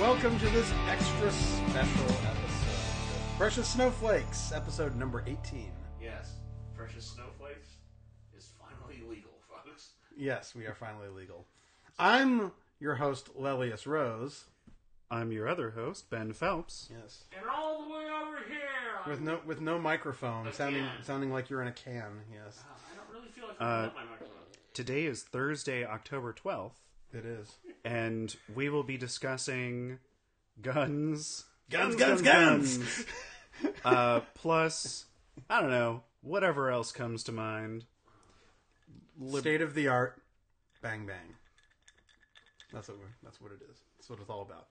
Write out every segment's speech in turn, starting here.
welcome to this extra special episode. Precious Snowflakes, episode number 18. Yes, precious snowflakes is finally legal, folks. Yes, we are finally legal. I'm your host, Lelius Rose. I'm your other host, Ben Phelps. Yes. And all the way over here, With no with no microphone, A sounding can. sounding like you're in a can. Yes, I don't really feel like Uh, I my microphone. Today is Thursday, October 12th, it is. and we will be discussing guns. Guns, guns, guns! uh, plus, I don't know, whatever else comes to mind. State of the art, bang bang. That's what we're, that's what it is. That's what it's all about.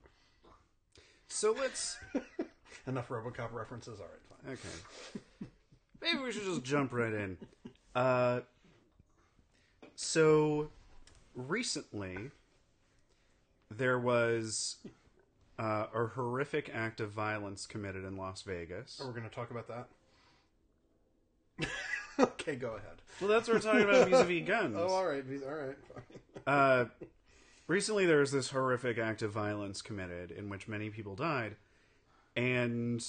So let's. Enough RoboCop references. All right, fine. Okay. Maybe we should just jump right in. Uh, so, recently, there was uh, a horrific act of violence committed in Las Vegas. We're going to talk about that. okay, go ahead. Well, that's what we're talking about vis-a-vis guns. Oh, all right, all right. Uh, recently, there was this horrific act of violence committed in which many people died, and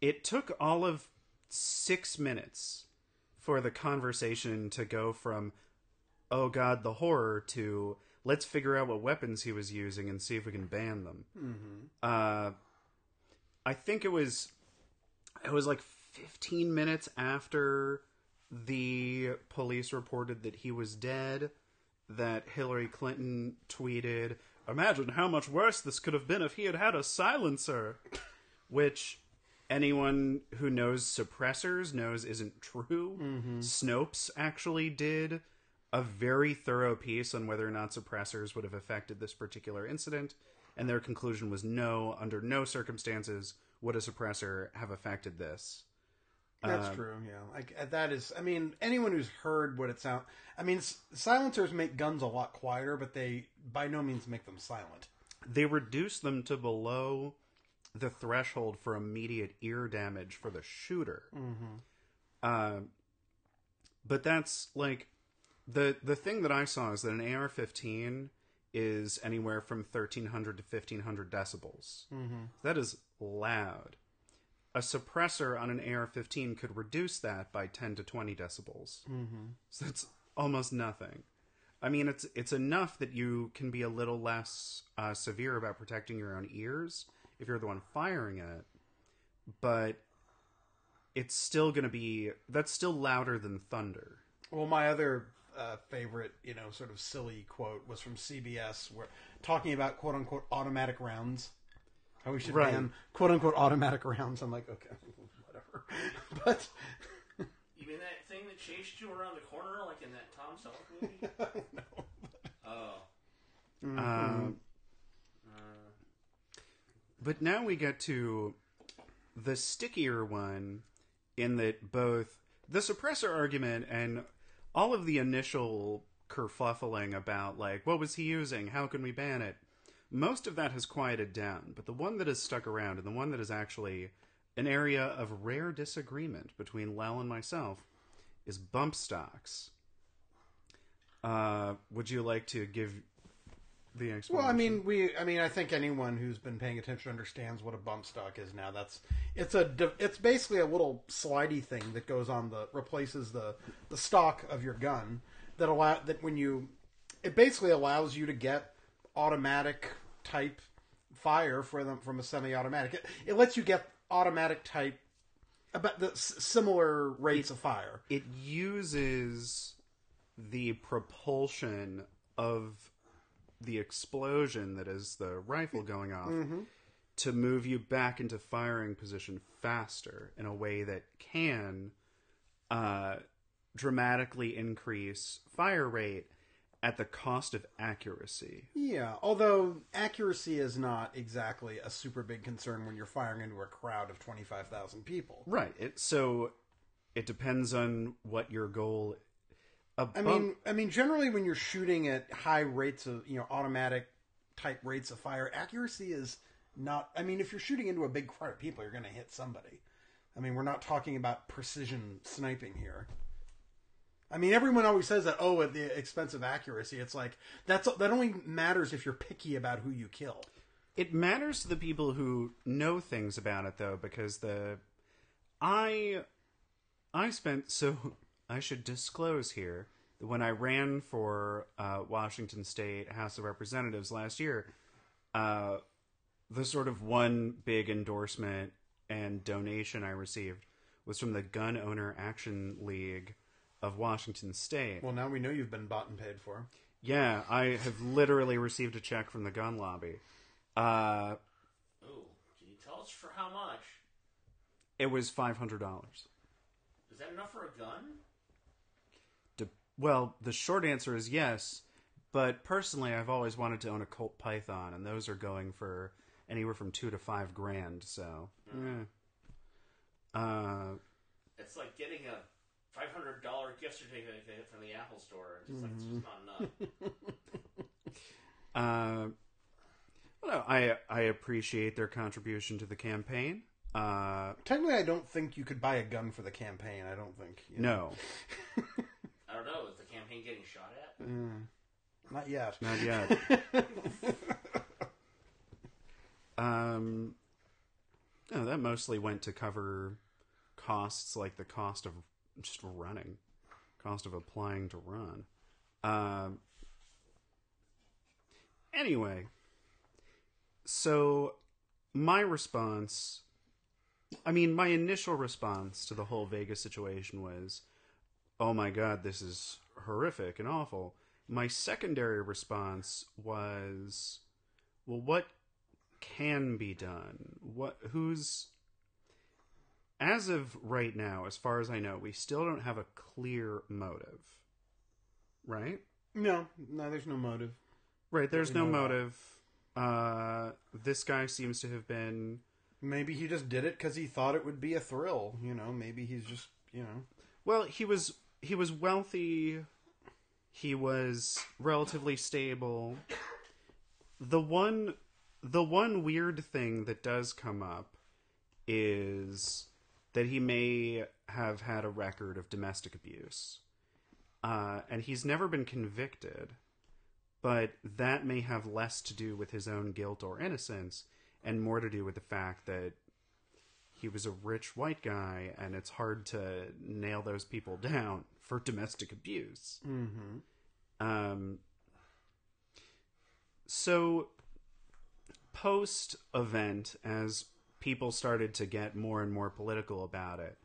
it took all of six minutes for the conversation to go from "Oh God, the horror" to "Let's figure out what weapons he was using and see if we can ban them." Uh, I think it was it was like 15 minutes after the police reported that he was dead that Hillary Clinton tweeted, Imagine how much worse this could have been if he had had a silencer. Which anyone who knows suppressors knows isn't true. Snopes actually did a very thorough piece on whether or not suppressors would have affected this particular incident, and their conclusion was no, under no circumstances would a suppressor have affected this. That's true. Yeah, like uh, that is. I mean, anyone who's heard what it sounds. I mean, s- silencers make guns a lot quieter, but they by no means make them silent. they reduce them to below the threshold for immediate ear damage for the shooter. Hmm. Uh, but that's like the the thing that I saw is that an AR-15 is anywhere from 1300 to 1500 decibels. That is loud. A suppressor on an AR-15 could reduce that by 10 to 20 decibels. So that's almost nothing. I mean, it's it's enough that you can be a little less uh, severe about protecting your own ears if you're the one firing it, but it's still going to be that's still louder than thunder. Well, my other uh, favorite, you know, sort of silly quote was from CBS, where talking about quote unquote automatic rounds. How we should Right. ban quote unquote automatic rounds. I'm like, okay, whatever. But You mean that thing that chased you around the corner, like in that Tom Selleck movie? Oh, Um, but now we get to the stickier one in that both the suppressor argument and all of the initial kerfuffling about like what was he using? How can we ban it? Most of that has quieted down but the one that has stuck around and the one that is actually an area of rare disagreement between Lel and myself is bump stocks. Uh, would you like to give the explanation Well, I mean, we. I mean, I think anyone who's been paying attention understands what a bump stock is now. That's it's a. It's basically a little slidey thing that goes on the replaces the the stock of your gun that allow that when you. It basically allows you to get automatic type fire for them from a semi-automatic. It, it lets you get automatic type about the s- similar rates of fire. it uses the propulsion of the explosion that is the rifle going off to move you back into firing position faster in a way that can uh, dramatically increase fire rate at the cost of accuracy. Yeah, although accuracy is not exactly a super big concern when you're firing into a crowd of 25,000 people. Right. It, so it depends on what your goal. A I mean, I mean generally when you're shooting at high rates of, you know, automatic type rates of fire, accuracy is not I mean if you're shooting into a big crowd of people, you're going to hit somebody. I mean, we're not talking about precision sniping here. I mean, everyone always says that. Oh, at the expense of accuracy, it's like that's that only matters if you're picky about who you kill. It matters to the people who know things about it, though, because the I I spent so I should disclose here that when I ran for uh, Washington State House of Representatives last year, uh, the sort of one big endorsement and donation I received was from the Gun Owner Action League of Washington State. Well, now we know you've been bought and paid for. Yeah, I have literally received a check from the gun lobby. Uh, Ooh, can you tell us for how much? it was five hundred dollars. Is that enough for a gun? Well, the short answer is yes, but personally, I've always wanted to own a Colt Python, and those are going for anywhere from two to five grand. So, eh. uh, It's like getting a five hundred dollar gift certificate from the Apple Store. It's just like it's just not enough. uh, well, no, I I appreciate their contribution to the campaign. Uh, Technically, I don't think you could buy a gun for the campaign. I don't think. you know. no, I don't know. Is the campaign getting shot at? not yet. not yet. um, no, that mostly went to cover costs like the cost of just running, cost of applying to run. Um, anyway, so my response, I mean, my initial response to the whole Vegas situation was, oh my god, this is horrific and awful. My secondary response was, well, what can be done? What who's as of right now, as far as I know, we still don't have a clear motive. Right? No, no, there's no motive. Right, there's no motive. Uh this guy seems to have been Maybe he just did it because he thought it would be a thrill. You know, maybe he's just you know. Well, he was he was wealthy. He was relatively stable. The one the one weird thing that does come up is that he may have had a record of domestic abuse. Uh, and he's never been convicted, but that may have less to do with his own guilt or innocence and more to do with the fact that he was a rich white guy, and it's hard to nail those people down for domestic abuse. Mm-hmm. Um, so, post event, as people started to get more and more political about it,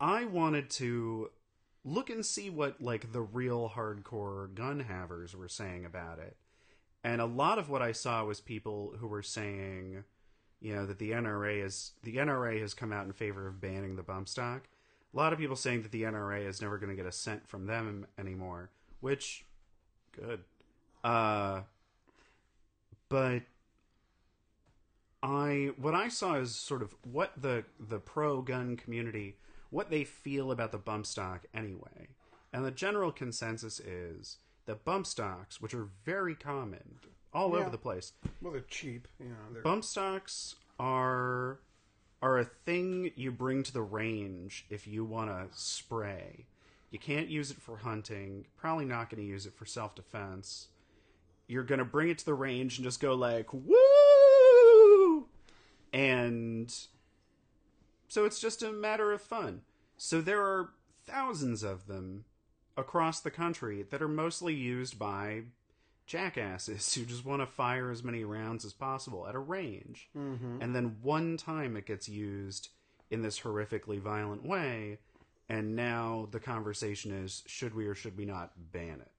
I wanted to look and see what like the real hardcore gun havers were saying about it. And a lot of what I saw was people who were saying, you know, that the NRA is the NRA has come out in favor of banning the bump stock. A lot of people saying that the NRA is never going to get a cent from them anymore, which good. Uh but I what I saw is sort of what the the pro gun community what they feel about the bump stock anyway. And the general consensus is that bump stocks, which are very common all Yeah. over the place, Well, they're cheap. You know, they're bump stocks are are a thing you bring to the range if you want to spray. You can't use it for hunting. Probably not going to use it for self defense. You're going to bring it to the range and just go like woo, and so it's just a matter of fun. So there are thousands of them across the country that are mostly used by jackasses who just want to fire as many rounds as possible at a range. Mm-hmm. And then one time it gets used in this horrifically violent way, and now the conversation is should we or should we not ban it?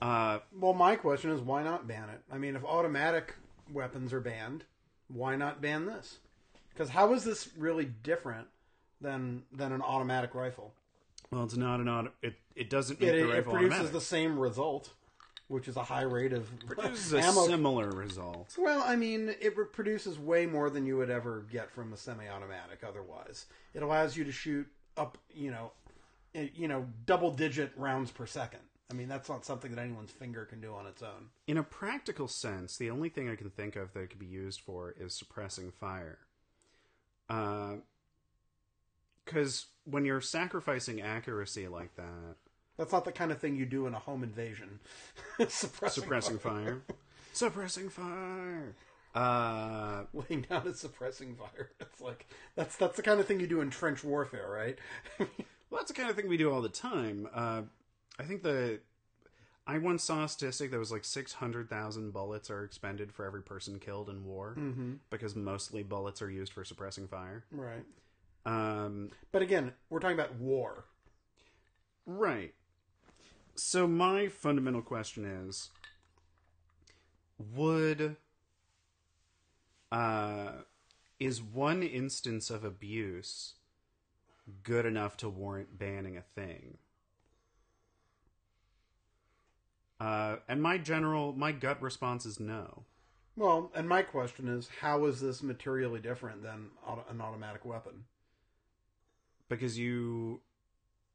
Uh, Well, my question is, why not ban it? I mean, if automatic weapons are banned, why not ban this? Because how is this really different than than an automatic rifle? Well, it's not an auto. It it doesn't make It, the it, rifle produces automatic. the same result, which is a high rate of produces a ammo. similar result. well, I mean, it re- produces way more than you would ever get from a semi-automatic. Otherwise, it allows you to shoot up, you know, i- you know, double-digit rounds per second. I mean, that's not something that anyone's finger can do on its own. In a practical sense, the only thing I can think of that it could be used for is suppressing fire. Uh, Because when you're sacrificing accuracy like that, That's not the kind of thing you do in a home invasion. suppressing, suppressing fire. suppressing fire. Uh, laying down and suppressing fire. It's like that's that's the kind of thing you do in trench warfare, right? well, that's the kind of thing we do all the time. Uh, I think the I once saw a statistic that was like six hundred thousand bullets are expended for every person killed in war mm-hmm. because mostly bullets are used for suppressing fire. Right. Um, But again, we're talking about war. Right. So my fundamental question is would uh is one instance of abuse good enough to warrant banning a thing? Uh and my general my gut response is no. Well, and my question is, how is this materially different than an automatic weapon? Because you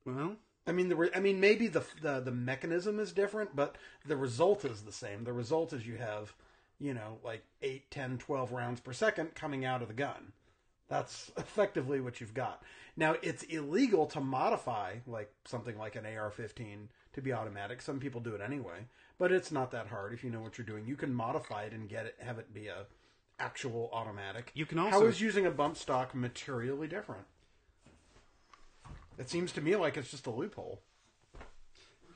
well, I mean, the re- I mean, maybe the, the the mechanism is different, but the result is the same. The result is you have, you know, like 8, 10, 12 rounds per second coming out of the gun. That's effectively what you've got. Now, it's illegal to modify like something like an AR-15 to be automatic. Some people do it anyway, but it's not that hard if you know what you're doing. You can modify it and get it have it be a actual automatic. You can How also- is using a bump stock materially different? It seems to me like it's just a loophole.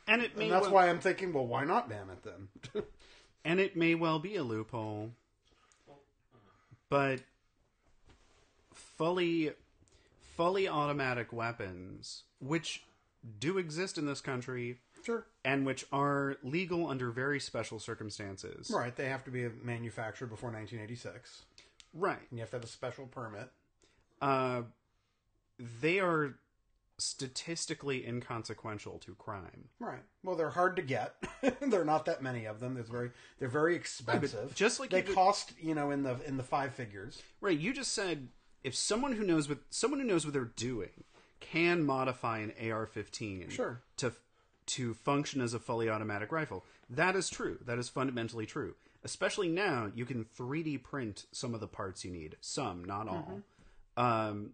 and it may And that's well, why I'm thinking, well, why not ban it then? and it may well be a loophole but fully fully automatic weapons which do exist in this country sure. and which are legal under very special circumstances Right. They have to be manufactured before 1986. right And you have to have a special permit. uh they are statistically inconsequential to crime Right. Well, they're hard to get. there are not that many of them. There's very they're very expensive. just like they you did- cost, you know, in the in the five figures. right you just said if someone who knows what someone who knows what they're doing can modify an AR-15 Sure. to to function as a fully automatic rifle. That is true. That is fundamentally true. Especially now, you can 3D print some of the parts you need. Some, not all. Um,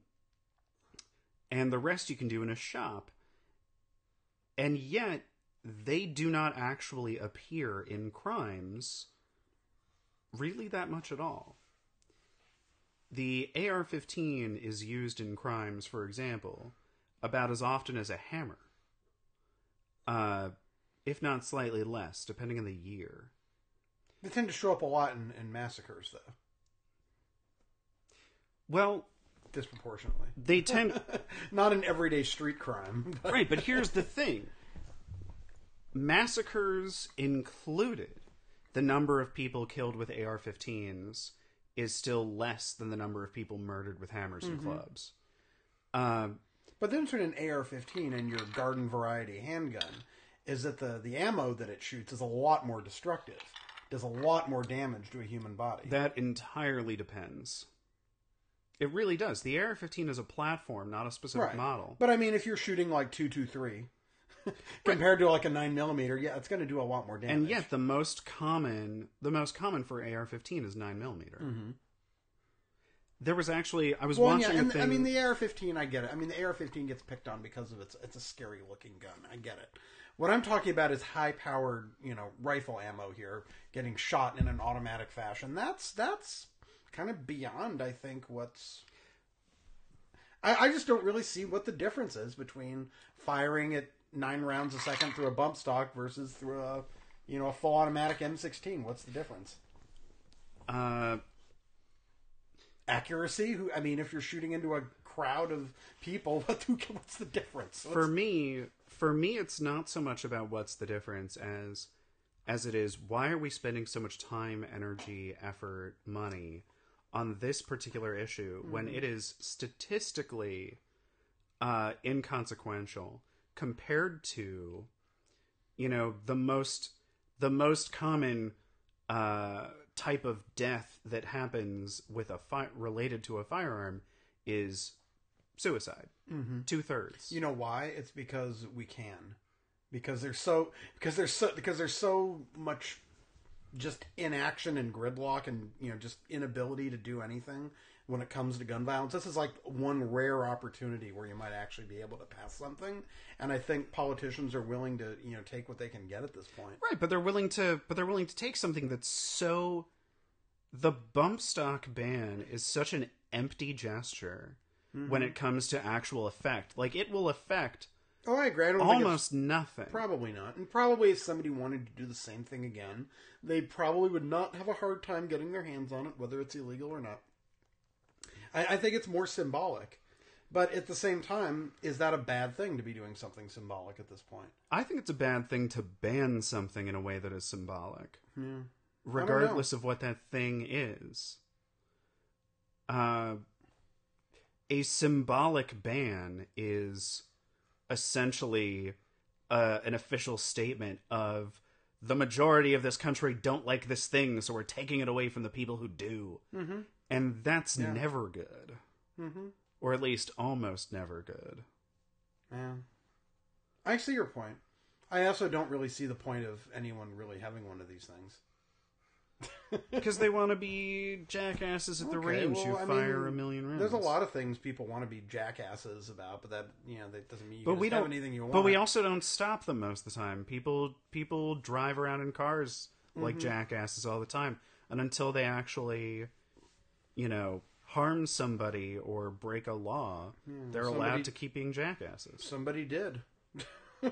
and the rest you can do in a shop. And yet, they do not actually appear in crimes really that much at all. The AR 15 is used in crimes, for example, about as often as a hammer. Uh, if not slightly less, depending on the year. They tend to show up a lot in, in massacres, though, Well, disproportionately. they tend. Not an everyday street crime. But right, but here's the thing massacres included, the number of people killed with AR 15s is still less than the number of people murdered with hammers and clubs. Um, But the difference between an AR-15 and your garden variety handgun is that the the ammo that it shoots is a lot more destructive. Does a lot more damage to a human body. That entirely depends. It really does. The AR 15 is a platform, not a specific right. model. But I mean, if you're shooting like two two three compared to like a nine millimeter, yeah, it's going to do a lot more damage. and yet, the most common, the most common for AR 15 is 9 millimeter. Mm-hmm. There was actually, I was well, watching yeah, and thing. I mean the AR-15, I get it. I mean the AR-15 gets picked on because of its it's a scary looking gun. I get it. What I'm talking about is high powered, you know, rifle ammo here, getting shot in an automatic fashion. That's that's kind of beyond, I think, what's. I, I just don't really see what the difference is between firing at nine rounds a second through a bump stock versus through a, you know, a full automatic M16. What's the difference? uh, Accuracy? Who? I mean, if you're shooting into a crowd of people, what? Who, what's the difference? for me for me it's not so much about what's the difference as as it is why are we spending so much time energy effort money on this particular issue when it is statistically uh inconsequential compared to you know the most the most common uh type of death that happens with a fi- related to a firearm is suicide Mm-hmm. two-thirds You know why? It's because we can. Because there's so because there's so because there's so much just inaction and gridlock and you know just inability to do anything when it comes to gun violence. This is like one rare opportunity where you might actually be able to pass something, and I think politicians are willing to you know take what they can get at this point. Right, but they're willing to but they're willing to take something that's so the bump stock ban is such an empty gesture mm-hmm. when it comes to actual effect. Like it will affect Oh, I agree. I don't almost nothing. Probably not. And probably if somebody wanted to do the same thing again, they probably would not have a hard time getting their hands on it, whether it's illegal or not. I, I think it's more symbolic. But at the same time, is that a bad thing to be doing something symbolic at this point? I think it's a bad thing to ban something in a way that is symbolic. Yeah. regardless of what that thing is. Uh, a symbolic ban is essentially uh, an official statement of the majority of this country don't like this thing, so we're taking it away from the people who do. Mm-hmm. And that's Yeah. never good. Mm-hmm. Or at least almost never good. Yeah. I see your point. I also don't really see the point of anyone really having one of these things. Because they want to be jackasses at the Okay, range well, who I fire mean, a million rounds. There's a lot of things people want to be jackasses about, but that you know that doesn't mean you but can we just don't anything you want. but we also don't stop them most of the time people people drive around in cars like Mm-hmm. jackasses all the time and until they actually you know harm somebody or break a law they're Hmm, somebody- allowed to keep being jackasses somebody did.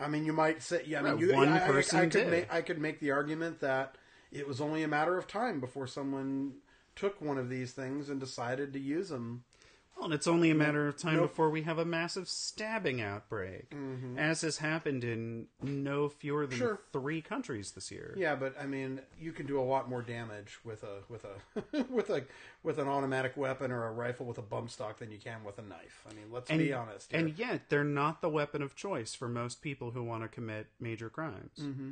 I mean, you might say, yeah. I mean, Right, you, one I, I- person I, could did. make I could make the argument that it was only a matter of time before someone took one of these things and decided to use them. well, and it's only a matter of time Nope. before we have a massive stabbing outbreak as has happened in no fewer than Mm-hmm. Sure. three countries this year Yeah, but I mean, you can do a lot more damage with a with a with a with an automatic weapon or a rifle with a bump stock than you can with a knife. I mean, let's and, be honest. here. and yet they're not the weapon of choice for most people who want to commit major crimes Mm-hmm.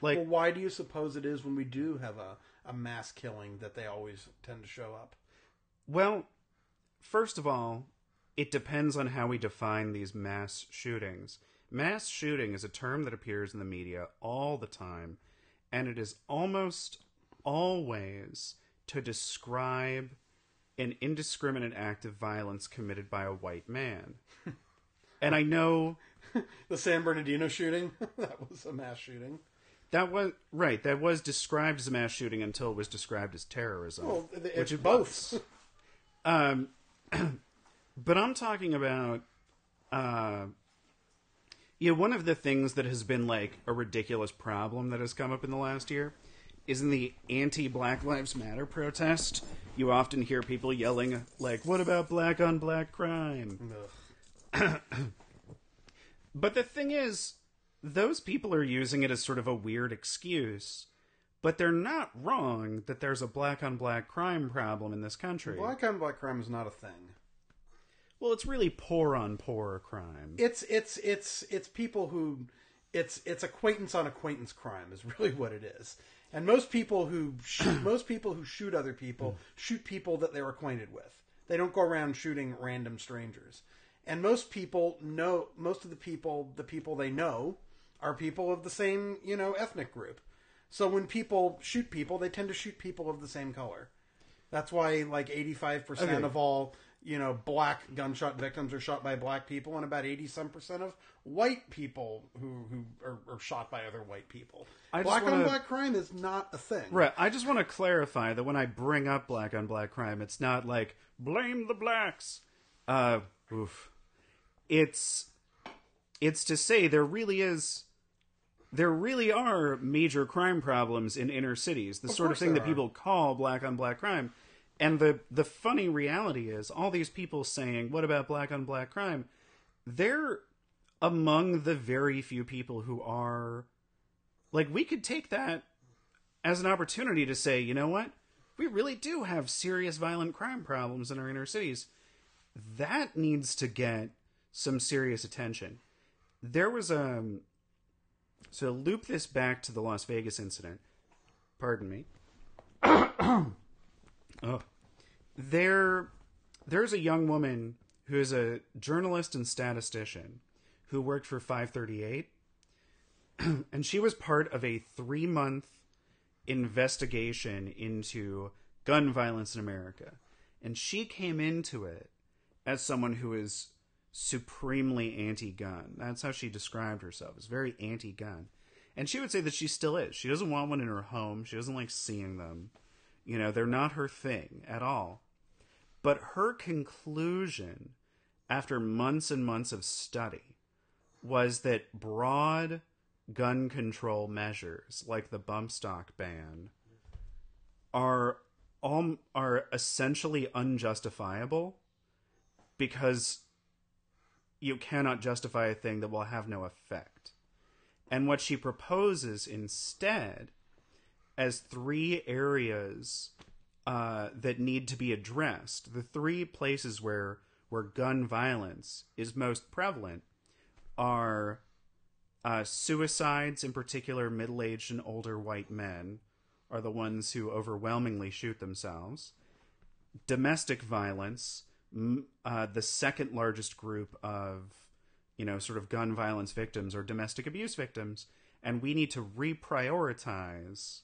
Like well, why do you suppose it is when we do have a, a mass killing that they always tend to show up? Well, first of all, it depends on how we define these mass shootings. Mass shooting is a term that appears in the media all the time, and it is almost always to describe an indiscriminate act of violence committed by a white man. and I know The San Bernardino shooting that was a mass shooting. That was right, that was described as a mass shooting until it was described as terrorism. Well, which it both. Um, but I'm talking about, uh, yeah, one of the things that has been like a ridiculous problem that has come up in the last year is in the anti Black Lives Matter protest. You often hear people yelling, like, what about black on black crime? But the thing is, those people are using it as sort of a weird excuse. But they're not wrong that there's a black on black crime problem in this country. Black on black crime is not a thing. Well, it's really poor on poor crime. It's it's it's it's people who it's it's acquaintance on acquaintance crime is really what it is. And most people who shoot, most people who shoot other people shoot people that they're acquainted with. They don't go around shooting random strangers. And most people know most of the people the people they know are people of the same, you know, ethnic group. So when people shoot people, they tend to shoot people of the same color. That's why like 85% Okay. of all, you know, black gunshot victims are shot by black people and about 80 some percent of white people who who are, are shot by other white people. I black on wanna- black crime is not a thing. Right. I just want to clarify that when I bring up black on black crime, it's not like blame the blacks. Uh, oof. It's it's to say there really is there really are major crime problems in inner cities. The sort of thing that are. people call black on black crime. And the the funny reality is all these people saying, "What about black on black crime?" They're among the very few people who are like we could take that as an opportunity to say, you know what? We really do have serious violent crime problems in our inner cities. That needs to get some serious attention. There was a. So, loop this back to the Las Vegas incident. Pardon me. oh. There, there's a young woman who is a journalist and statistician who worked for 538 and she was part of a three month investigation into gun violence in America. And she came into it as someone who is supremely anti gun. That's how she described herself, as very anti gun. And she would say that she still is. She doesn't want one in her home. She doesn't like seeing them. You know, they're not her thing at all. But her conclusion, after months and months of study, was that broad gun control measures, like the bump stock ban, are all are essentially unjustifiable because you cannot justify a thing that will have no effect. And what she proposes instead as three areas uh, that need to be addressed, the three places where where gun violence is most prevalent are uh, suicides, in particular, middle aged and older white men are the ones who overwhelmingly shoot themselves. Domestic violence, uh, the second largest group of, you know, sort of gun violence victims or domestic abuse victims, and we need to reprioritize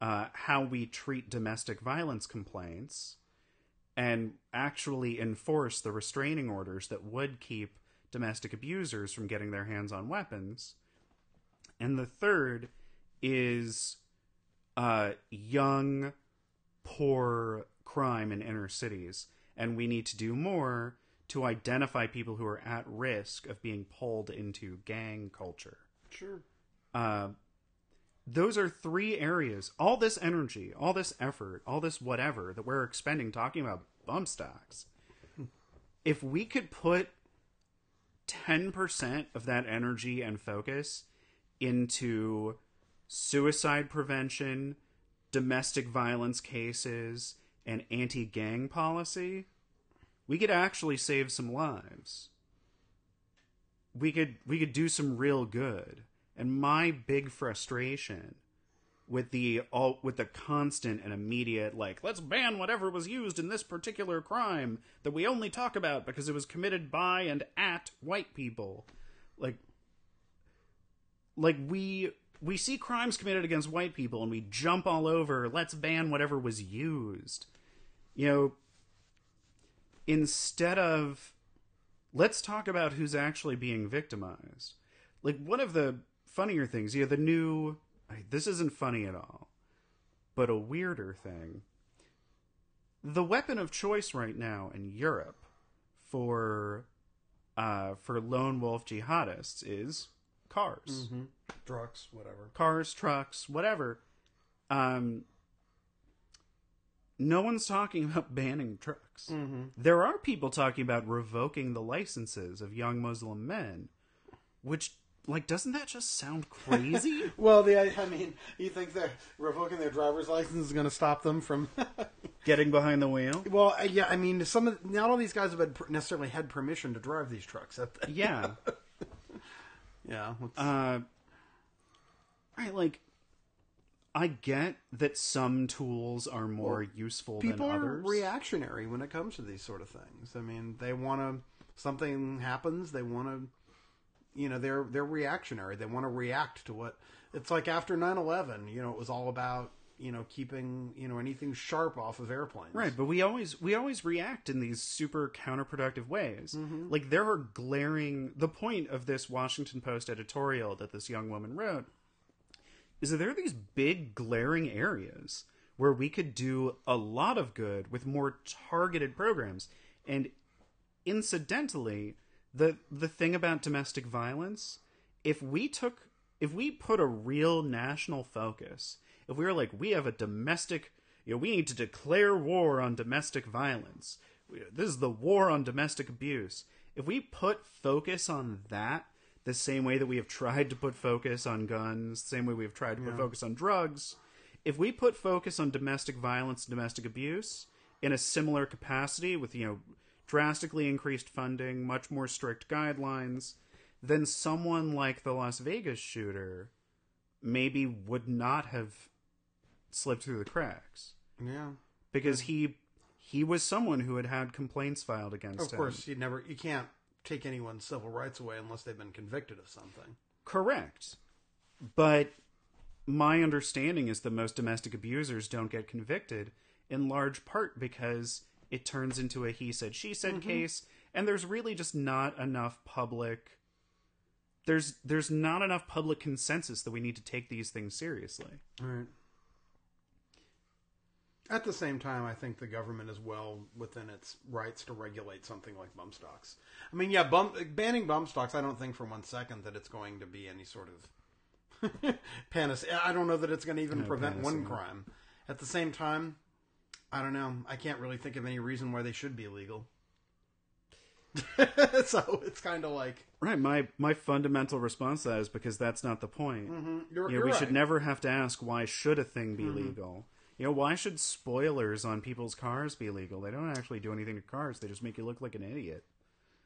uh, how we treat domestic violence complaints and actually enforce the restraining orders that would keep domestic abusers from getting their hands on weapons. And the third is uh, young, poor crime in inner cities. And we need to do more to identify people who are at risk of being pulled into gang culture. Sure. Uh, those are three areas. All this energy, all this effort, all this whatever that we're expending talking about bump stocks. If we could put 10% of that energy and focus into suicide prevention, domestic violence cases, and anti gang policy, we could actually save some lives. We could we could do some real good. And my big frustration with the all with the constant and immediate like let's ban whatever was used in this particular crime that we only talk about because it was committed by and at white people like like we we see crimes committed against white people and we jump all over let's ban whatever was used you know instead of let's talk about who's actually being victimized like one of the funnier things you know the new this isn't funny at all but a weirder thing the weapon of choice right now in europe for uh, for lone wolf jihadists is cars Mm-hmm. Trucks, whatever. cars, trucks, whatever. Um, no one's talking about banning trucks. Mm-hmm. There are people talking about revoking the licenses of young Muslim men, which, like, doesn't that just sound crazy? Well, the I mean, you think that revoking their driver's license is going to stop them from? Getting behind the wheel? well, uh, yeah. I mean, some of not all these guys have had, necessarily had permission to drive these trucks. Yeah. yeah. Uh, right, like, I get that some tools are more useful people than are others. reactionary when it comes to these sort of things. I mean, they want to something happens, they want to you know, they're they're reactionary. They want to react to what it's like after 9/11, you know, it was all about, you know, keeping, you know, anything sharp off of airplanes. Right, but we always we always react in these super counterproductive ways. Mm-hmm. Like there are glaring the point of this Washington Post editorial that this young woman wrote is that there are these big glaring areas where we could do a lot of good with more targeted programs. And incidentally, the the thing about domestic violence, if we took if we put a real national focus, if we were like we have a domestic, you know, we need to declare war on domestic violence. This is the war on domestic abuse. If we put focus on that the same way that we have tried to put focus on guns, the same way we have tried to put focus on drugs, if we put focus on domestic violence and domestic abuse in a similar capacity with, you know, drastically increased funding, much more strict guidelines, then someone like the Las Vegas shooter maybe would not have slipped through the cracks Yeah. because he he was someone who had had complaints filed against Of him. Of course, you never you can't take anyone's civil rights away unless they've been convicted of something. Correct. But my understanding is that most domestic abusers don't get convicted in large part because it turns into a he said she said mm-hmm. case and there's really just not enough public there's there's not enough public consensus that we need to take these things seriously. Right. At the same time, I think the government is well within its rights to regulate something like bump stocks. I mean, yeah, bump, banning bump stocks, I don't think for one second that it's going to be any sort of panacea. I don't know that it's going to even No prevent one crime. At the same time, I don't know. I can't really think of any reason why they should be illegal. so it's kind of like Right, my my fundamental response to that is because that's not the point. you're, You know, you're we right. Mm-hmm. should never have to ask why should a thing be legal. You know, why should spoilers on people's cars be legal? They don't actually do anything to cars; they just make you look like an idiot.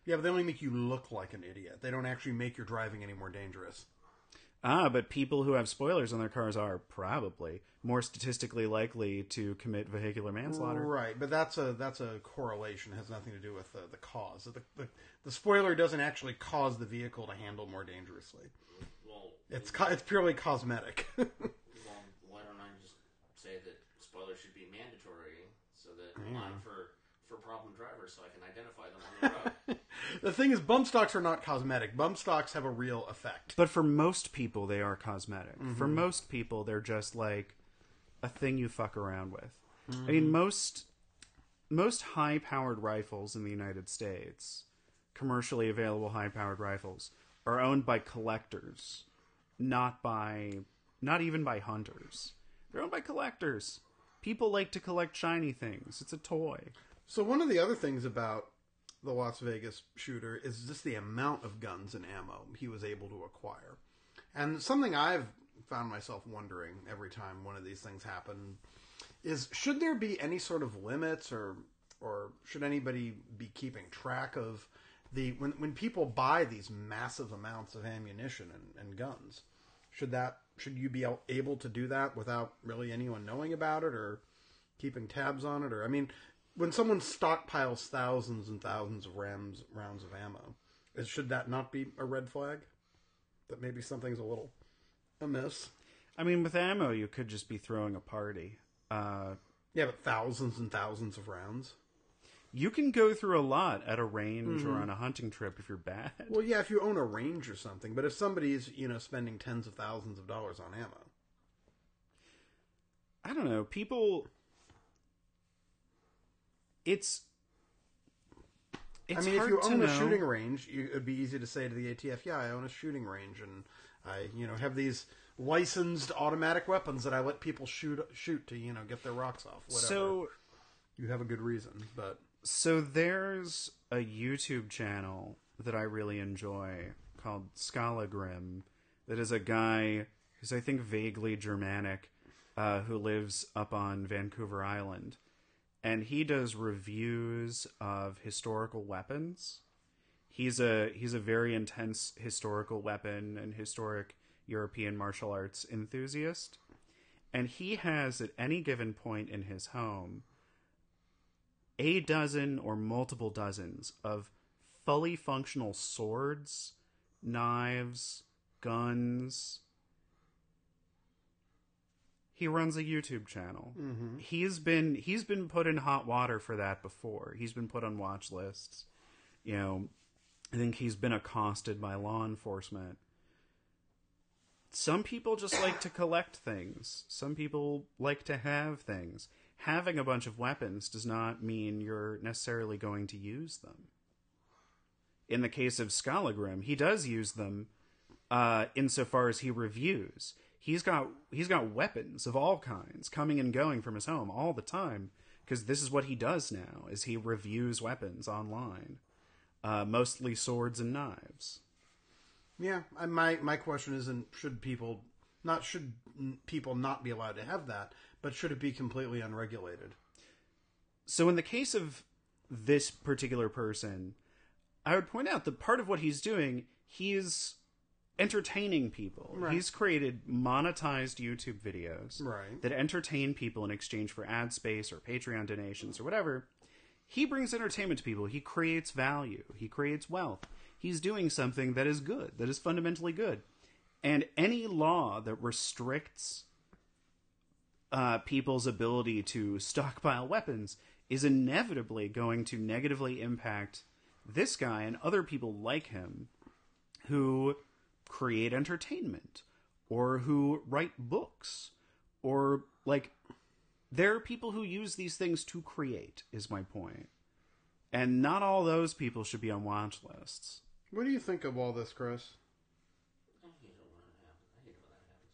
Yeah, but they only make you look like an idiot. They don't actually make your driving any more dangerous. Ah, but people who have spoilers on their cars are probably more statistically likely to commit vehicular manslaughter. Right, but that's a that's a correlation. It has nothing to do with the, the cause. The, the, the spoiler doesn't actually cause the vehicle to handle more dangerously. Well, It's co- it's purely cosmetic. well, why don't I just say that spoilers should be mandatory so that I'm for for problem drivers so I can identify them on the road. the thing is, bump stocks are not cosmetic. Bump stocks have a real effect. But for most people, they are cosmetic. For mm-hmm. most people, they're just like a thing you fuck around with. I mean, most most high powered rifles in the United States, commercially available high powered rifles, are owned by collectors, not by not even by hunters. They're owned by collectors. People like to collect shiny things. It's a toy. So one of the other things about the Las Vegas shooter is just the amount of guns and ammo he was able to acquire. And something I've found myself wondering every time one of these things happen is should there be any sort of limits or or should anybody be keeping track of the when when people buy these massive amounts of ammunition and, and guns should that should you be able to do that without really anyone knowing about it or keeping tabs on it? Or I mean when someone stockpiles thousands and thousands of rams rounds of ammo is, should that not be a red flag? That maybe something's a little amiss? I mean, with ammo, you could just be throwing a party. Uh, yeah but thousands and thousands of rounds You can go through a lot at a range or mm-hmm. on a hunting trip if you're bad. well yeah if you own a range or something but if somebody's you know spending tens of thousands of dollars on ammo I don't know. People. It's. It's I mean, if you own a shooting range, you, it'd be easy to say to the ATF, "Yeah, I own a shooting range, and I, you know, have these licensed automatic weapons that I let people shoot shoot to, you know, get their rocks off." Whatever. So, you have a good reason, but so there's a YouTube channel that I really enjoy called Skallagrim. That is a guy who's I think vaguely Germanic, uh, who lives up on Vancouver Island, and he does reviews of historical weapons. He's a he's a very intense historical weapon and historic European martial arts enthusiast, and he has at any given point in his home a dozen or multiple dozens of fully functional swords, knives, guns. He runs a YouTube channel. Mm-hmm. He's been he's been put in hot water for that before. He's been put on watch lists. You know, I think he's been accosted by law enforcement. Some people just like to collect things. Some people like to have things. Having a bunch of weapons does not mean you're necessarily going to use them. In the case of Skallagrim, he does use them uh, insofar as he reviews. He's got he's got weapons of all kinds coming and going from his home all the time because this is what he does now is he reviews weapons online, uh, mostly swords and knives. yeah, my my question isn't should people not should people not be allowed to have that, but should it be completely unregulated? So in the case of this particular person, I would point out that part of what he's doing, he's entertaining people. Right. He's created monetized YouTube videos Right. that entertain people in exchange for ad space or Patreon donations or whatever. He brings entertainment to people. He creates value. He creates wealth. He's doing something that is good, that is fundamentally good. And any law that restricts uh, people's ability to stockpile weapons is inevitably going to negatively impact this guy and other people like him who create entertainment or who write books or like there are people who use these things to create is my point and not all those people should be on watch lists What do you think of all this, Chris? I hate it when it happens. I hate it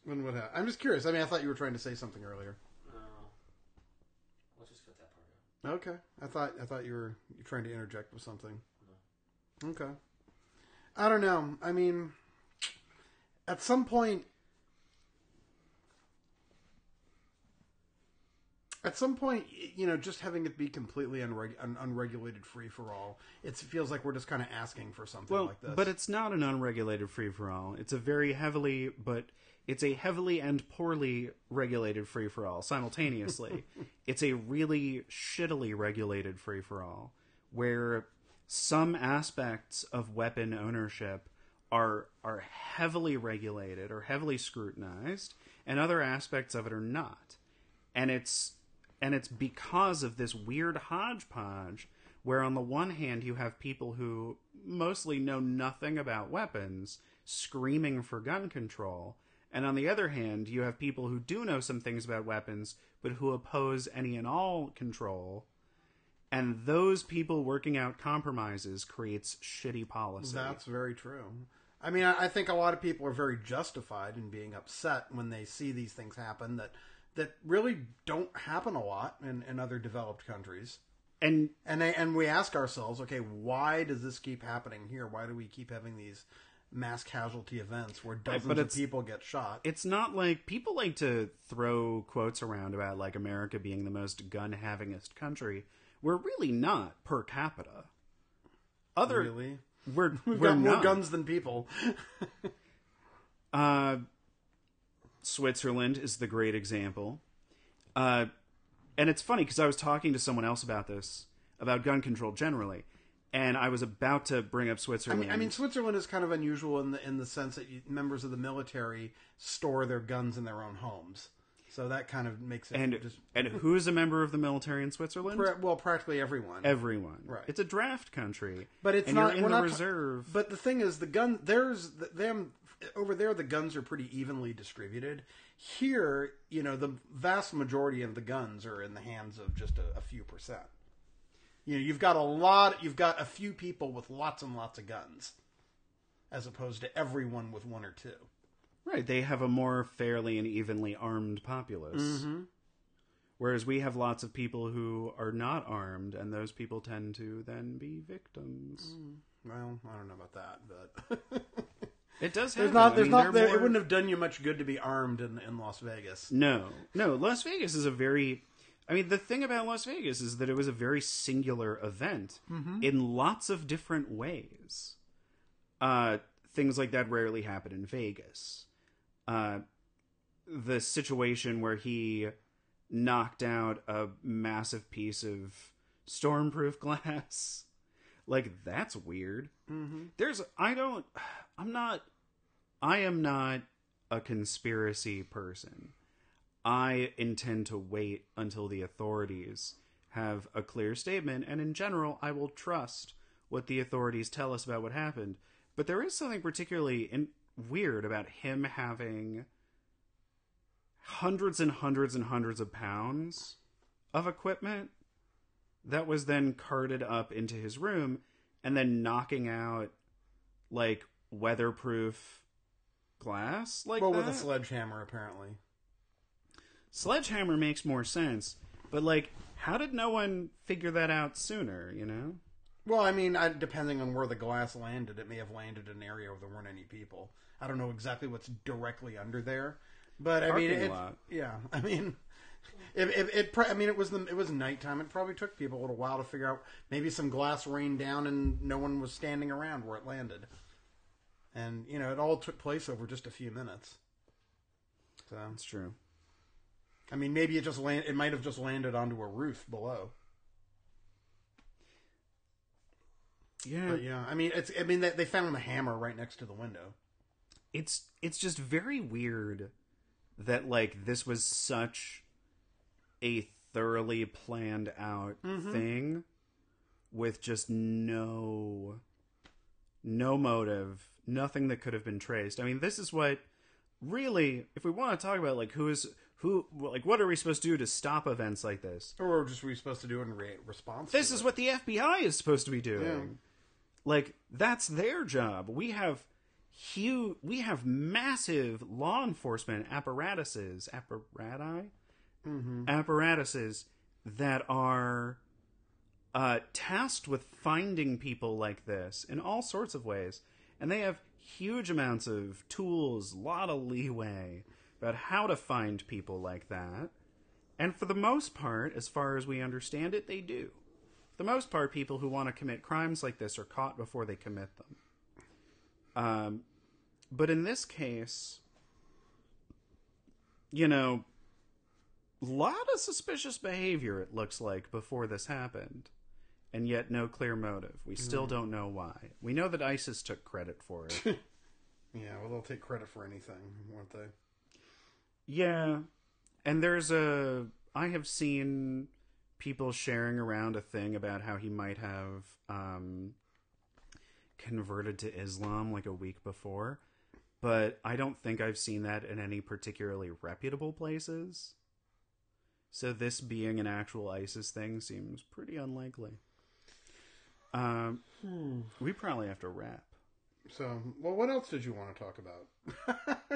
when that happens. What happened? I'm just curious. I mean, I thought you were trying to say something earlier. No. Let's just cut that part out. Okay, I thought I thought you were you trying to interject with something. Okay, I don't know. I mean, at some point, at some point, you know, just having it be completely unreg- un- unregulated, free for all, it feels like we're just kind of asking for something well like this. but it's not an unregulated free for all it's a very heavily but it's a heavily and poorly regulated free for all simultaneously. It's a really shittily regulated free for all where some aspects of weapon ownership are are heavily regulated or heavily scrutinized and other aspects of it are not. And it's and it's because of this weird hodgepodge where on the one hand you have people who mostly know nothing about weapons screaming for gun control and on the other hand you have people who do know some things about weapons but who oppose any and all control and those people working out compromises creates shitty policy That's very true. I mean, I think a lot of people are very justified in being upset when they see these things happen that that really don't happen a lot in, in other developed countries. and And they, and we ask ourselves, okay, why does this keep happening here? Why do we keep having these mass casualty events where dozens of people get shot? it's not like people like to throw quotes around about like America being the most gun havingest country. We're really not per capita. Other really, we're we've we're got more not. guns than people. Uh, Switzerland is the great example. Uh, and it's funny because I was talking to someone else about this about gun control generally, and I was about to bring up Switzerland. I mean, I mean, Switzerland is kind of unusual in the in the sense that you, members of the military store their guns in their own homes. So that kind of makes it and just and who's a member of the military in Switzerland? pra- well, practically everyone. Everyone. Right. It's a draft country, But it's not. In the not, reserve. But the thing is, the gun there's th- them over there. The guns are pretty evenly distributed. Here, you know, the vast majority of the guns are in the hands of just a, a few percent. You know, you've got a lot. You've got a few people with lots and lots of guns, as opposed to everyone with one or two. Right, they have a more fairly and evenly armed populace. Mm-hmm. Whereas we have lots of people who are not armed, and those people tend to then be victims. Well, I don't know about that, but It does there's happen. not. I There's mean, not. There, more- It wouldn't have done you much good to be armed in in Las Vegas. No, no. Las Vegas is a very. I mean, the thing about Las Vegas is that it was a very singular event in lots of different ways. Uh, things like that rarely happen in Vegas. Uh, the situation where he knocked out a massive piece of stormproof glass, like that's weird. Mm-hmm. There's, I don't, I'm not, I am not a conspiracy person. I intend to wait until the authorities have a clear statement, and in general, I will trust what the authorities tell us about what happened. But there is something particularly in, weird about him having hundreds and hundreds and hundreds of pounds of equipment that was then carted up into his room and then knocking out like weatherproof glass like well, that. with a sledgehammer, apparently. Sledgehammer makes more sense, but like, how did no one figure that out sooner? You know? Well, I mean, I, depending on where the glass landed, it may have landed in an area where there weren't any people. I don't know exactly what's directly under there, but I mean, it, lot. yeah. I mean, it, it, it, I mean, it was the, it was nighttime. It probably took people a little while to figure out. Maybe some glass rained down and no one was standing around where it landed, and you know, it all took place over just a few minutes. So, That's true. I mean, maybe it just land. It might have just landed onto a roof below. Yeah, But yeah, I mean, it's. I mean, they, they found the hammer right next to the window. it's it's just very weird that like this was such a thoroughly planned out Mm-hmm. thing with just no no motive, nothing that could have been traced. I mean, this is what really if we want to talk about like who is who like what are we supposed to do to stop events like this? Or just we supposed to do in re- response? This is it? what the FBI is supposed to be doing. Yeah. Like that's their job. We have huge we have massive law enforcement apparatuses, apparati, apparatuses that are uh, tasked with finding people like this in all sorts of ways, and they have huge amounts of tools, a lot of leeway about how to find people like that. And for the most part, as far as we understand it, they do. For the most part, people who want to commit crimes like this are caught before they commit them. Um, but in this case, you know, a lot of suspicious behavior, it looks like, before this happened. And yet, no clear motive. We still don't know why. We know that ISIS took credit for it. Yeah, well, they'll take credit for anything, won't they? Yeah. And there's a. I have seen people sharing around a thing about how he might have um, converted to Islam like a week before. But I don't think I've seen that in any particularly reputable places. So this being an actual ISIS thing seems pretty unlikely. Um, we probably have to wrap. So, well, what else did you want to talk about?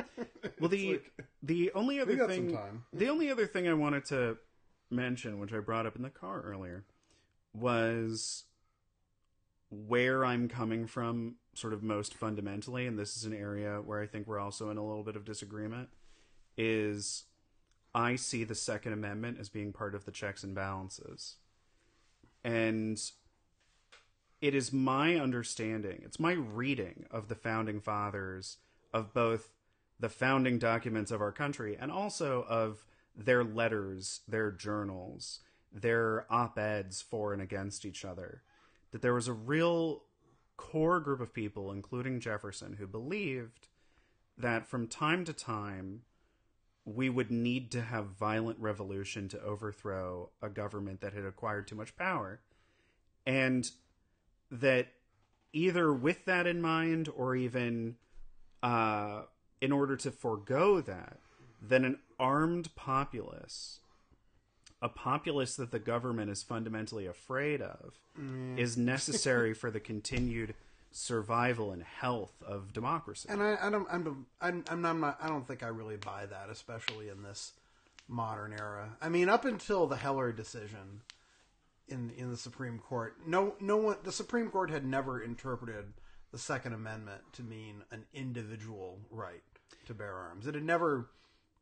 Well, the like- the only other thing the only other thing I wanted to mention, which I brought up in the car earlier, was where I'm coming from, sort of most fundamentally, and this is an area where I think we're also in a little bit of disagreement. Is I see the Second Amendment as being part of the checks and balances, and it is my understanding, it's my reading of the founding fathers of both the founding documents of our country and also of their letters, their journals, their op eds for and against each other. That there was a real core group of people, including Jefferson, who believed that from time to time we would need to have violent revolution to overthrow a government that had acquired too much power. And that either with that in mind or even uh, in order to forego that, then an armed populace, a populace that the government is fundamentally afraid of, is necessary for the continued survival and health of democracy. And I, I don't, I'm, I'm, I'm not, I'm not, I don't think I really buy that, especially in this modern era. I mean, up until the Heller decision in in the Supreme Court, no, no one, the Supreme Court had never interpreted the Second Amendment to mean an individual right to bear arms. It had never,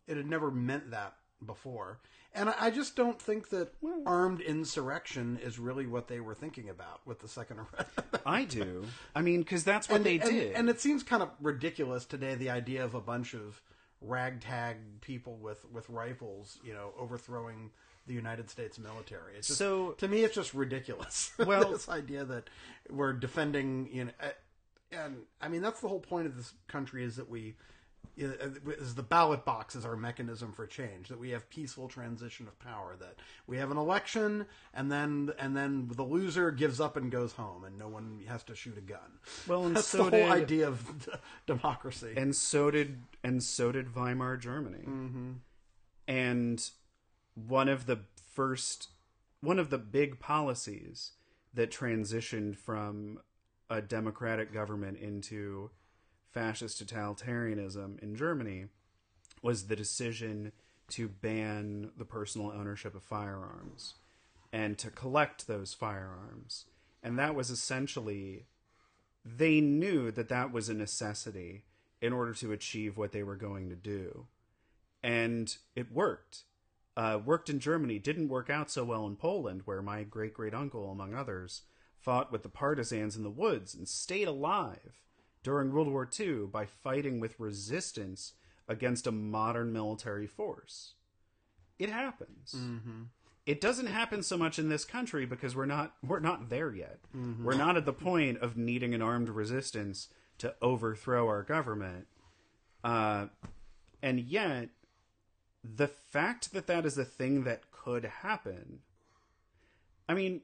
it had never meant that before. And I, I just don't think that armed insurrection is really what they were thinking about with the Second Amendment. I do. I mean, because that's what and, they and- did. And it seems kind of ridiculous today the idea of a bunch of ragtag people with with rifles, you know, overthrowing the United States military. It's just, So- to me, it's just ridiculous. Well- this idea that we're defending, you know, uh, and I mean that's the whole point of this country is that we. Is the ballot box is our mechanism for change that we have peaceful transition of power that we have an election and then and then the loser gives up and goes home and no one has to shoot a gun. Well, and That's so the whole did- idea of d- democracy. and so did and so did Weimar Germany. Mm-hmm. And one of the first, one of the big policies that transitioned from a democratic government into fascist totalitarianism in Germany was the decision to ban the personal ownership of firearms and to collect those firearms. And that was essentially they knew that that was a necessity in order to achieve what they were going to do. And it worked. Uh, worked in Germany, didn't work out so well in Poland, where my great great uncle, among others, fought with the partisans in the woods and stayed alive during World War II by fighting with resistance against a modern military force. It happens. It doesn't happen so much in this country because we're not we're not there yet. We're not at the point of needing an armed resistance to overthrow our government. Uh, and yet, the fact that that is a thing that could happen. I mean,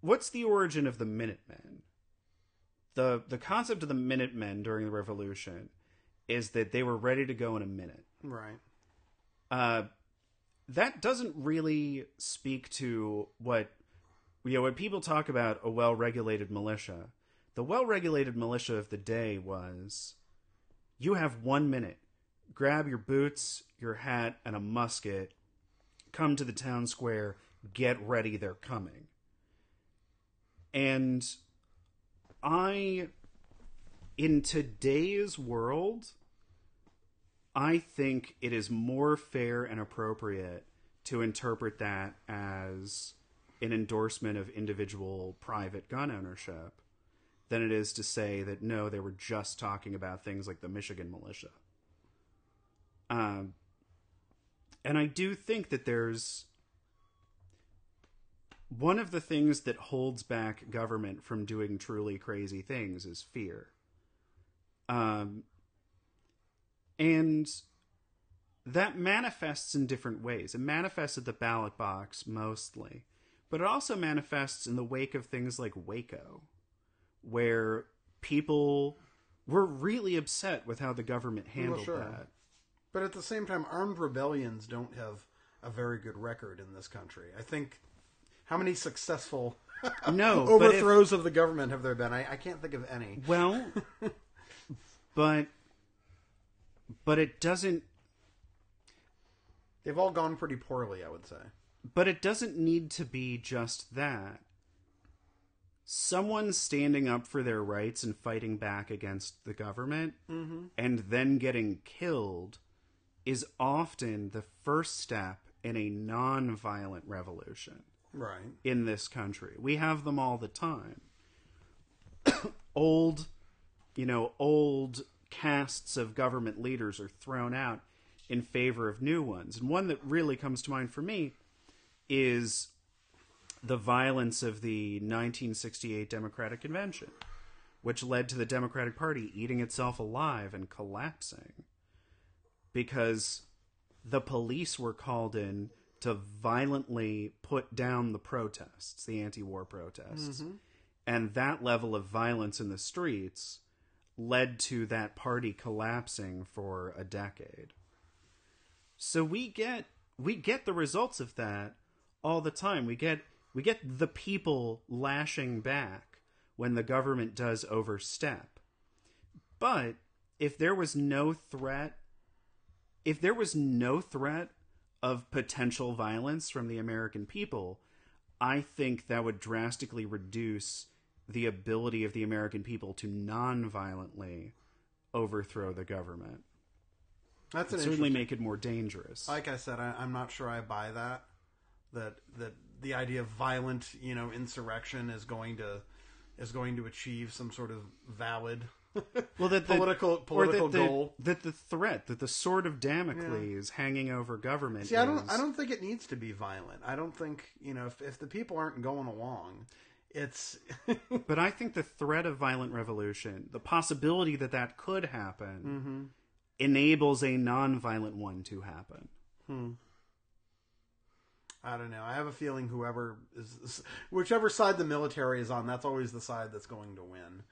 what's the origin of the Minutemen? The the concept of the Minutemen during the Revolution is that they were ready to go in a minute. Right. Uh, that doesn't really speak to what you know when people talk about a well-regulated militia. The well-regulated militia of the day was you have 1 minute. Grab your boots, your hat and a musket. Come to the town square, get ready, they're coming. And I in today's world I think it is more fair and appropriate to interpret that as an endorsement of individual private gun ownership than it is to say that no, they were just talking about things like the Michigan militia. Um, and I do think that there's one of the things that holds back government from doing truly crazy things is fear. Um, and that manifests in different ways. It manifests at the ballot box mostly, but it also manifests in the wake of things like Waco, where people were really upset with how the government handled sure. that. But at the same time, armed rebellions don't have a very good record in this country. I think how many successful No, but if- overthrows of the government have there been? I, I can't think of any. Well, but but it doesn't They've all gone pretty poorly, I would say. but it doesn't need to be just that. Someone standing up for their rights and fighting back against the government mm-hmm. and then getting killed is often the first step in a non-violent revolution Right. in this country. We have them all the time. old, you know, old casts of government leaders are thrown out in favor of new ones. And one that really comes to mind for me is the violence of the 1968 Democratic Convention, which led to the Democratic Party eating itself alive and collapsing because the police were called in to violently put down the protests, the anti war protests. Mm-hmm. And that level of violence in the streets led to that party collapsing for a decade. So we get we get the results of that all the time. We get we get the people lashing back when the government does overstep. But if there was no threat if there was no threat of potential violence from the American people, I think that would drastically reduce the ability of the American people to non-violently overthrow the government. That's an Certainly make it more dangerous. Like I said, I, I'm not sure I buy that. That that the idea of violent, you know, insurrection is going to is going to achieve some sort of valid well, that the, political political that the, goal. that the threat, that the sword of Damocles hanging over government. See, I don't. I don't think it needs to be violent. I don't think you know if if the people aren't going along, it's But I think the threat of violent revolution, the possibility that that could happen, Mm-hmm. enables a non-violent one to happen. Hmm. I don't know. I have a feeling whoever is, whichever side the military is on, that's always the side that's going to win.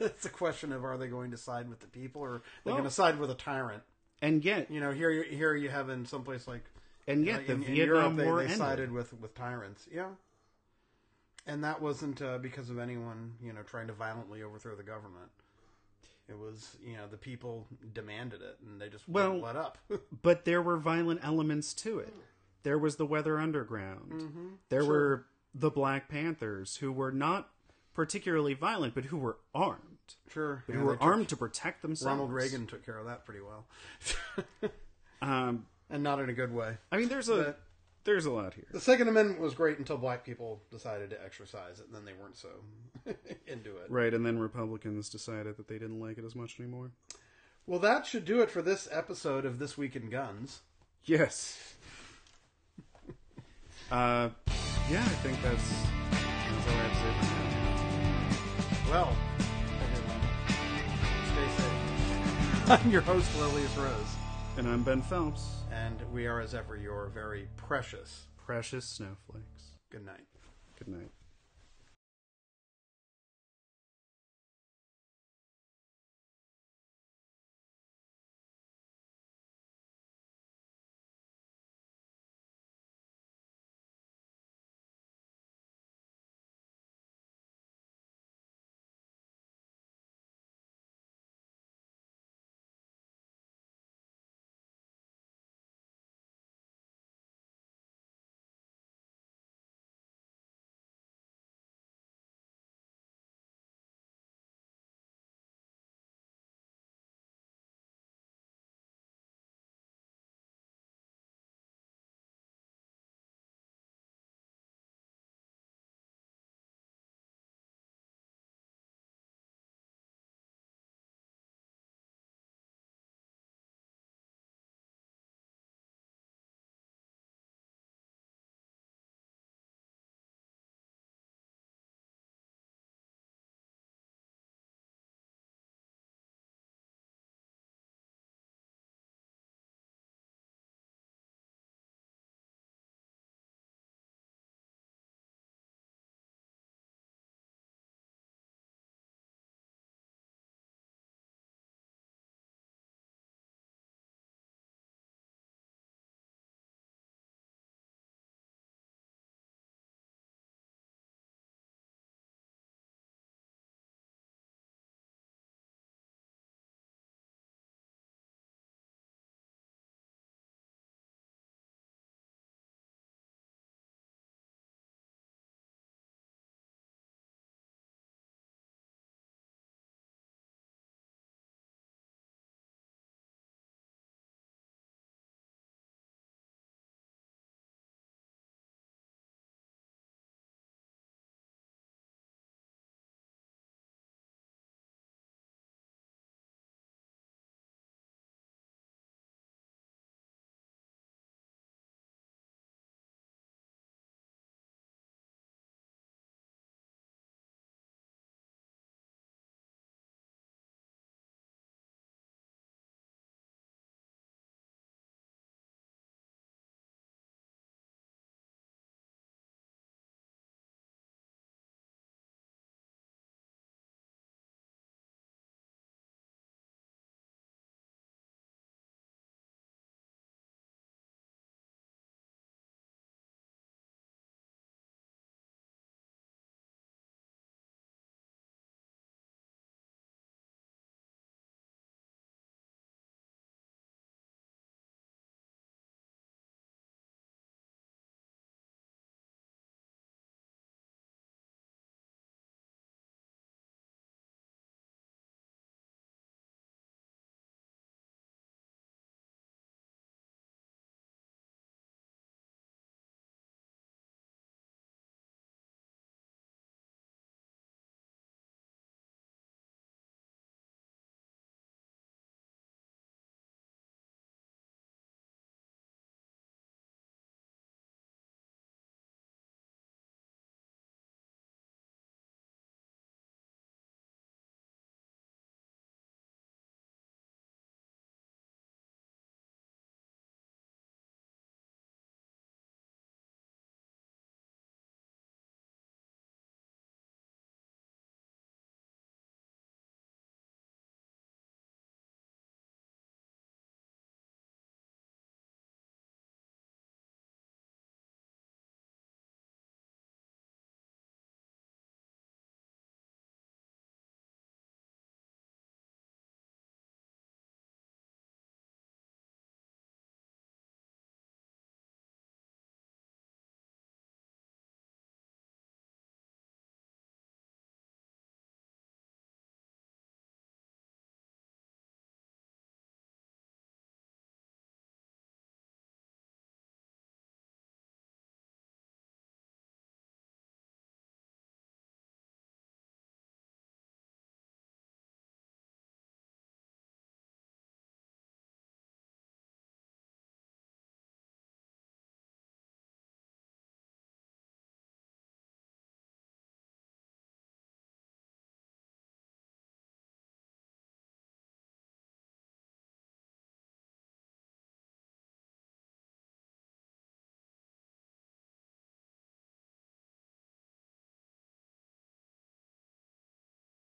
It's a question of are they going to side with the people or are they Well- going to side with a tyrant? And yet, You know, here you here you have in some place like and yet, like the in, in Vietnam Europe, they, War they ended. sided with with tyrants. Yeah, and that wasn't uh, because of anyone you know trying to violently overthrow the government. It was you know the people demanded it and they just wouldn't Well- let up. But there were violent elements to it. There was the Weather Underground. Mm-hmm. There were the Black Panthers, who were not particularly violent, but who were armed. sure, Who yeah, were armed to protect themselves. Ronald Reagan took care of that pretty well, Um, and not in a good way. I mean, there's a But- there's a lot here. The Second Amendment was great until black people decided to exercise it, and then they weren't so into it. Right, and then Republicans decided that they didn't like it as much anymore. Well, that should do it for this episode of This Week in Guns. Yes. uh, yeah, I think that's that's all I have to say. Well, everyone, stay safe. I'm your host, Lilius Rose, And I'm Ben Phelps. and we are, as ever, your very precious, precious snowflakes. Good night. Good night.